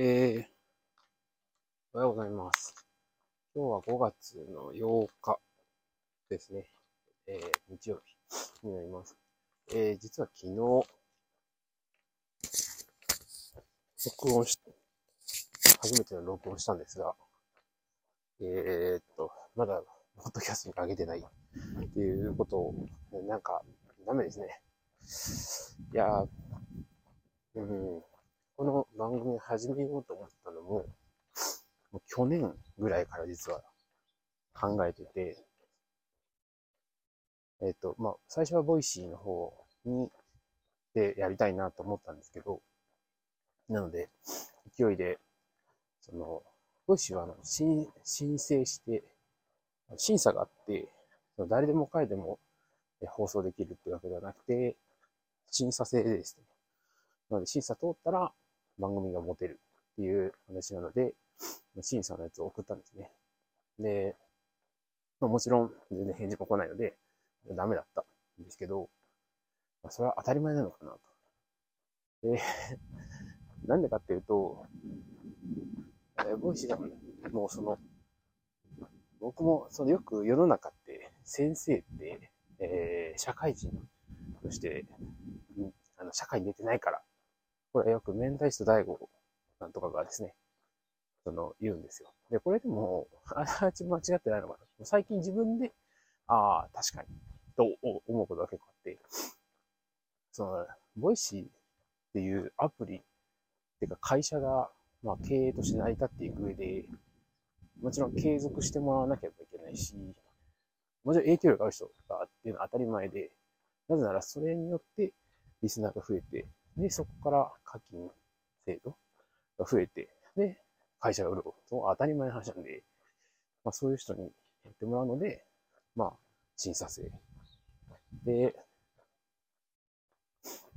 えー、おはようございます。今日は5月の8日ですね。えー、日曜日になります。えー、実は昨日、録音し、初めての録音したんですが、えー、っと、まだ、ポッドキャストに上げてないっていうことを、なんか、ダメですね。いやー、うん、この番組始めようと思ったのも、もう去年ぐらいから実は考えてて、えっ、と、まあ、最初は Voicy の方に、でやりたいなと思ったんですけど、なので、勢いで、その、 Voicy はあの申申請して、審査があって、誰でも彼でも放送できるってわけではなくて、審査制でですね。なので、審査通ったら番組が持てるっていう話なので、審査のやつを送ったんですね。で、まあ、もちろん全然返事も来ないので、ダメだったんですけど、それは当たり前なのかなと。で、なんでかっていうと、え Voicy でもね、もうその、僕もそのよく世の中って先生って、えー社会人として、あの社会に出てないから、これよくメンタリスト DaiGo なんとかがですね、その言うんですよ。で、これでも、あらち間違ってないのかな。最近自分で、ああ、確かに、と思うことが結構あって、その、 Voicy っていうアプリ、っていうか会社が、まあ経営として成り立っていく上で、もちろん継続してもらわなければいけないし、もちろん影響力ある人がっていうのは当たり前で、なぜならそれによってリスナーが増えて、で、そこから課金制度が増えて、で、会社が潤う。そう当たり前の話なんで、まあそういう人にやってもらうので、まあ、審査制。で、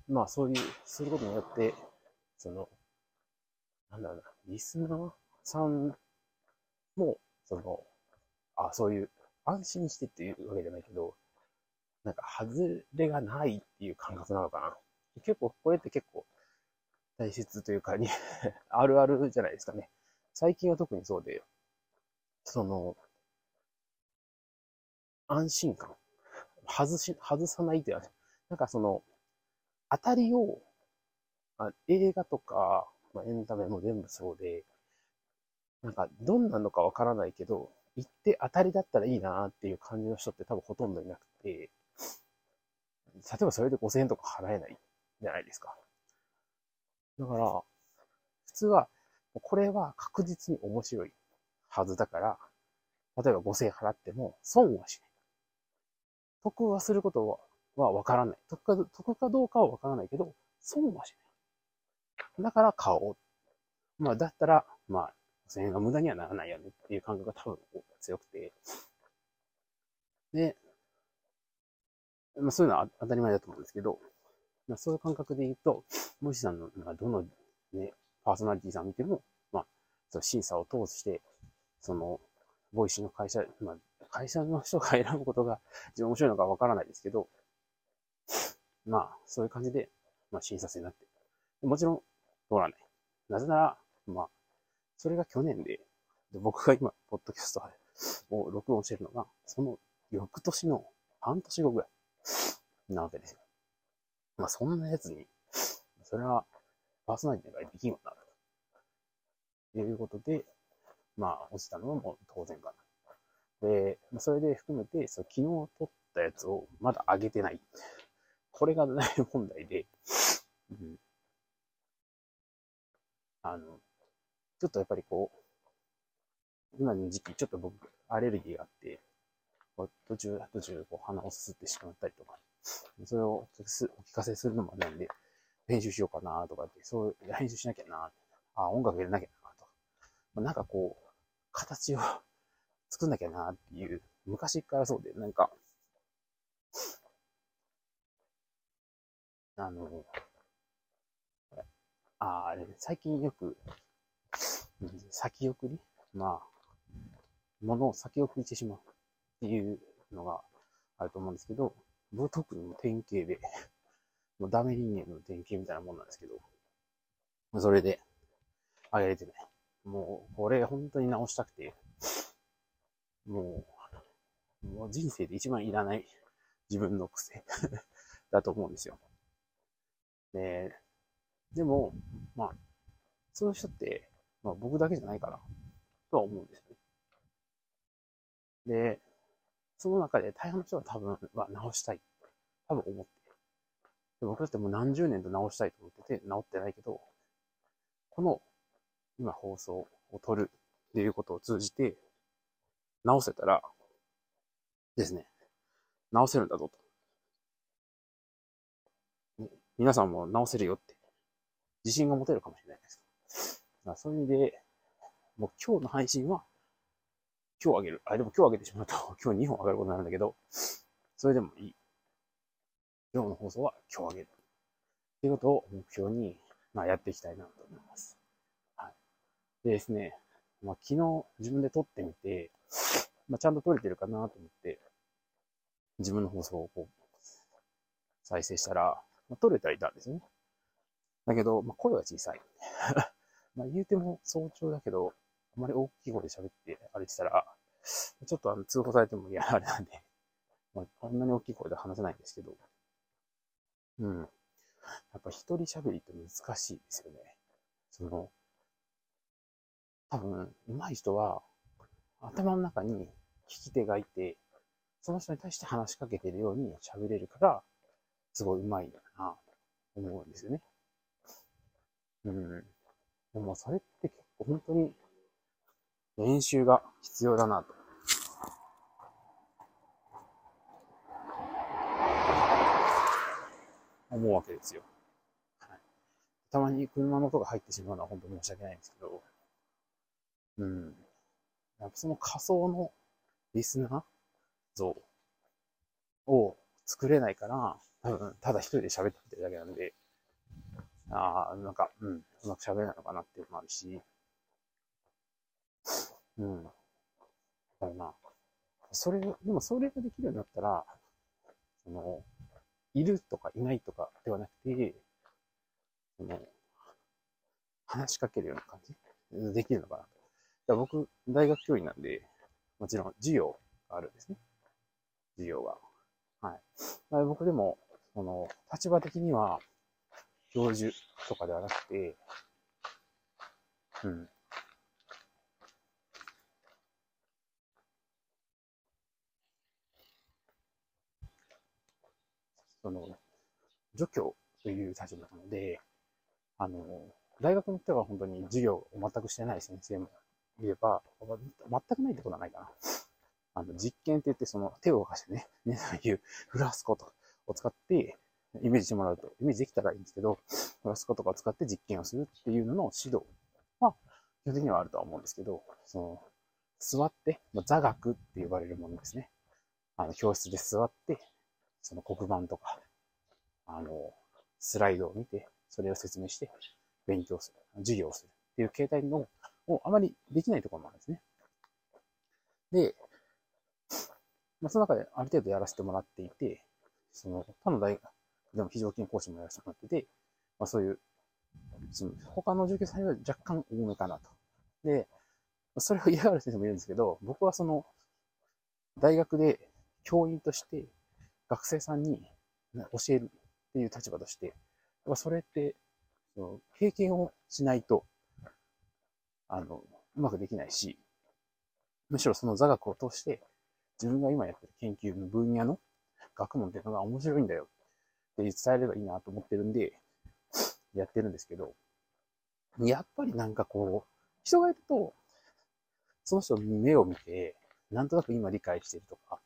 まあそういう、することによって、その、なんだろうな、リスナーさんも、その、あ、そういう、安心してっていうわけじゃないけど、なんか、外れがないっていう感覚なのかな。結構、これって結構、大切というかに、あるあるじゃないですかね。最近は特にそうで、その、安心感。外し、外さないっていうのは、なんかその、当たりを、あ映画とか、まあ、エンタメも全部そうで、なんか、どんなのかわからないけど、行って当たりだったらいいなっていう感じの人って多分ほとんどいなくて、例えばそれで5000円とか払えないじゃないですか。だから、普通は、これは確実に面白いはずだから、例えば5000円払っても損はしない。得はすることははわからない。得か得かどうかはわからないけど、損はしない。だから買おう。まあ、だったら、まあ、5000円が無駄にはならないよねっていう感覚が多分強くて。で、まあ、そういうのは当たり前だと思うんですけど、まあ、そういう感覚で言うと、もしさんの、まあ、どのね、パーソナリティさん見ても、まあ、その審査を通して、その、 Voicy の会社、まあ、会社の人が選ぶことが自分面白いのかわからないですけど、まあ、そういう感じで、まあ、審査制になって。もちろん、通らない。なぜなら、まあ、それが去年で、で僕が今、ポッドキャストを録音してるのが、その翌年の半年後ぐらいなわけですよ。まあ、そんなやつに、それは、パーソナリティができんわな、ということで、まあ、落ちたのはもう当然かな。で、まあそれで含めて、その昨日撮ったやつをまだ上げてない。これが大 問題で、うん、あの、ちょっとやっぱりこう、今の時期、ちょっと僕、アレルギーがあって、途中、途中、こう鼻をすすってしまったりとか、それをお聞かせするのもあれなんで、編集しようかなとかって、そう、編集しなきゃな、あ、音楽入れなきゃなと。まあなんかこう、形を 作んなきゃなっていう、昔からそうで、なんか、あの、ああれ、最近よく、先送り？まあ、物を先送りしてしまうっていうのがあると思うんですけど、僕特に典型で、もうダメ人間の典型みたいなもんなんですけど、それで、上げれてない。もう、これ本当に直したくて、もう、もう人生で一番いらない自分の癖 だと思うんですよ。で、でも、まあ、そういう人って、まあ僕だけじゃないかな、とは思うんですよね。で、その中で大半の人は多分、は直したい。多分思ってる。で僕だってもう何十年と直したいと思ってて、直ってないけど、この、今放送を撮るっていうことを通じて、直せたら、ですね、直せるんだぞと。皆さんも直せるよって、自信が持てるかもしれないです。だそういう意味で、もう今日の配信は、今日あげる。あ、でも今日あげてしまうと、今日2本あげることになるんだけど、それでもいい。今日の放送は今日あげる。っていうことを目標に、まあ、やっていきたいなと思います。はい。でですね、まあ、昨日自分で撮ってみて、まあ、ちゃんと撮れてるかなと思って、自分の放送をこう、再生したら、まあ、撮れてはいたんですよね。だけど、まあ、声は小さい。まあ言うても早朝だけど、あまり大きい声で喋って歩いてたら、ちょっとあの通報されても嫌なあれなんで、まあ、こんなに大きい声で話せないんですけど、うん。やっぱ一人喋りって難しいですよね。その、多分、上手い人は、頭の中に聞き手がいて、その人に対して話しかけてるように喋れるから、すごい上手いんだな、と思うんですよね。うん。でもそれって結構本当に練習が必要だなと。思うわけですよ。はい、たまに車の音が入ってしまうのは本当に申し訳ないんですけど、うん。やっぱその仮想のリスナー像を作れないから、多分ただ一人で喋ってるだけなんで、ああ、なんか、うん、うまく喋れないのかなっていうのもあるし、うん。だからな、それ、でもそれができるようになったら、その、いるとかいないとかではなくて、その、話しかけるような感じ？できるのかなと。僕、大学教員なんで、もちろん授業があるんですね。授業が。はい。僕でも、その、立場的には、教授とかではなくて、うん。その、助教という立場なので、あの、大学の人は本当に授業を全くしてない先生もいれば、全くないってことはないかな。あの、実験って言ってその手を動かしてね、皆さん言うフラスコとかを使って、イメージしてもらうと、イメージできたらいいんですけど、フラスコとかを使って実験をするっていうのの指導は、基本的にはあるとは思うんですけど、その、座って、座学って呼ばれるものですね。あの、教室で座って、その黒板とか、あの、スライドを見て、それを説明して、勉強する、授業をするっていう形態のをあまりできないところもあるんですね。で、まあ、その中である程度やらせてもらっていて、その、他の大学、でも非常勤講師もやらせてもらってて、まあそういう、その他の授業さんは若干多めかなと。で、それを嫌がる先生もいるんですけど、僕はその、大学で教員として学生さんに教えるっていう立場として、それって、その経験をしないと、あの、うまくできないし、むしろその座学を通して、自分が今やってる研究の分野の学問っていうのが面白いんだよって伝えればいいなと思ってるんで、やってるんですけど、やっぱりなんかこう、人がいると、その人の目を見て、なんとなく今理解してるとか、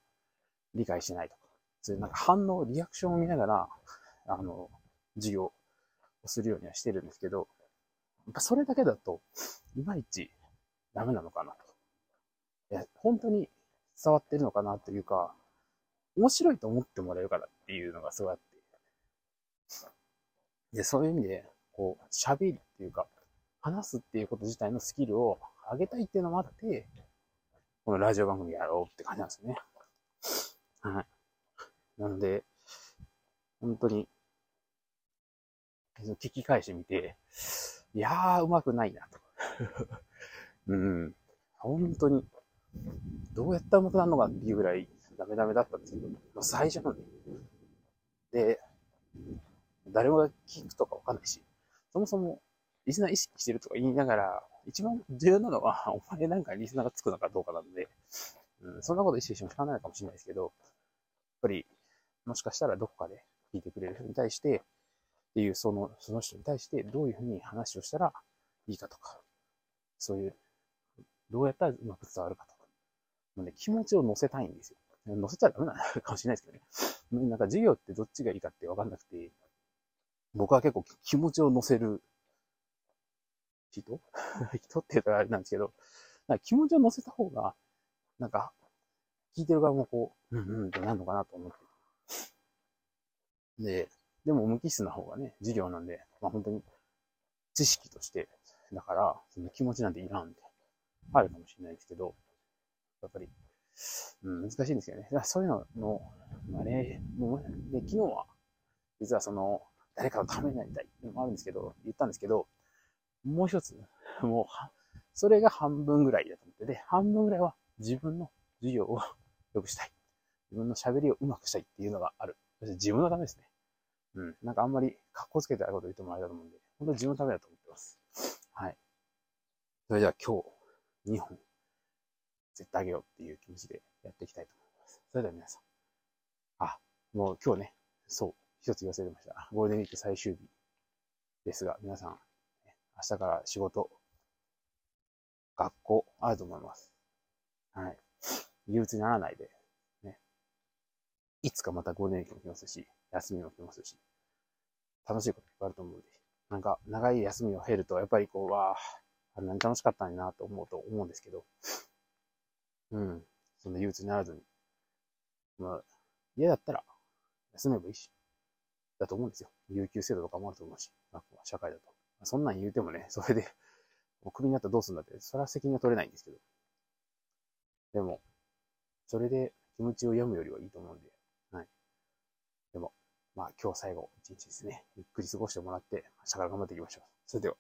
理解してないとか、そういうなんか反応、リアクションを見ながら、あの、授業をするようにはしてるんですけど、やっぱそれだけだと、いまいちダメなのかなと。いや、本当に伝わってるのかなというか、面白いと思ってもらえるからっていうのがすごいあって。で、そういう意味で、こう、喋るっていうか、話すっていうこと自体のスキルを上げたいっていうのもあって、このラジオ番組やろうって感じなんですよね。はい。なので、本当に、聞き返してみて、いやー、うまくないなと。うん。本当に、どうやったらうまくなるのかっていうぐらいダメダメだったんですけど、まあ、最初のね。で、で誰もが聞くとかわかんないし、そもそもリスナー意識してるとか言いながら、一番重要なのは、お前なんかリスナーがつくのかどうかなんで、うん、そんなこと意識してもしかないかもしれないですけど、やっぱり、もしかしたらどこかで聞いてくれる人に対して、っていう、その、その人に対してどういうふうに話をしたらいいかとか、そういう、どうやったらうまく伝わるかとか、もうね、気持ちを乗せたいんですよ。乗せちゃダメなの かもしれないですけどね。なんか授業ってどっちがいいかってわかんなくて、僕は結構気持ちを乗せる人？人って言ったらあれなんですけど、なんか気持ちを乗せた方が、なんか、聞いてる側もこう、うんうんってなるのかなと思って。で、でも無機質な方がね、授業なんで、まあ本当に知識として、だから、その気持ちなんていらんって、あるかもしれないですけど、やっぱり、うん、難しいんですよね。だそういうのの、まあね、もう、で、昨日は、実はその、誰かのためになりたいっていうのもあるんですけど、言ったんですけど、もう一つ、もう、それが半分ぐらいだと思って、で、半分ぐらいは自分の授業を 良くしたい。自分の喋りを上手くしたいっていうのがある。そして自分のためですね。うん。なんかあんまり格好つけてあること言ってもあれだと思うんで、本当に自分のためだと思ってます。はい。それじゃあ今日、2本、絶対あげようっていう気持ちでやっていきたいと思います。それでは皆さん。あ、もう今日ね、そう、一つ言わせてました。ゴールデンウィーク最終日ですが、皆さん、明日から仕事、学校、あると思います。はい。憂鬱にならないで、いつかまたゴールデンウィークも来ますし、休みも来ますし、楽しいこといっぱいあると思うんで、なんか長い休みを経ると、やっぱりこう、わあ、あれ何楽しかったんやなと思うと思うんですけど、うん、そんな憂鬱にならずに、まあ、嫌だったら休めばいいし、だと思うんですよ。有給制度とかもあると思うし、学校は社会だと。そんなん言うてもね、それで、もうクビになったらどうするんだって、それは責任は取れないんですけど。でも、それで気持ちを病むよりはいいと思うんで、まあ今日最後一日ですね、ゆっくり過ごしてもらって、明日から頑張っていきましょう。それでは。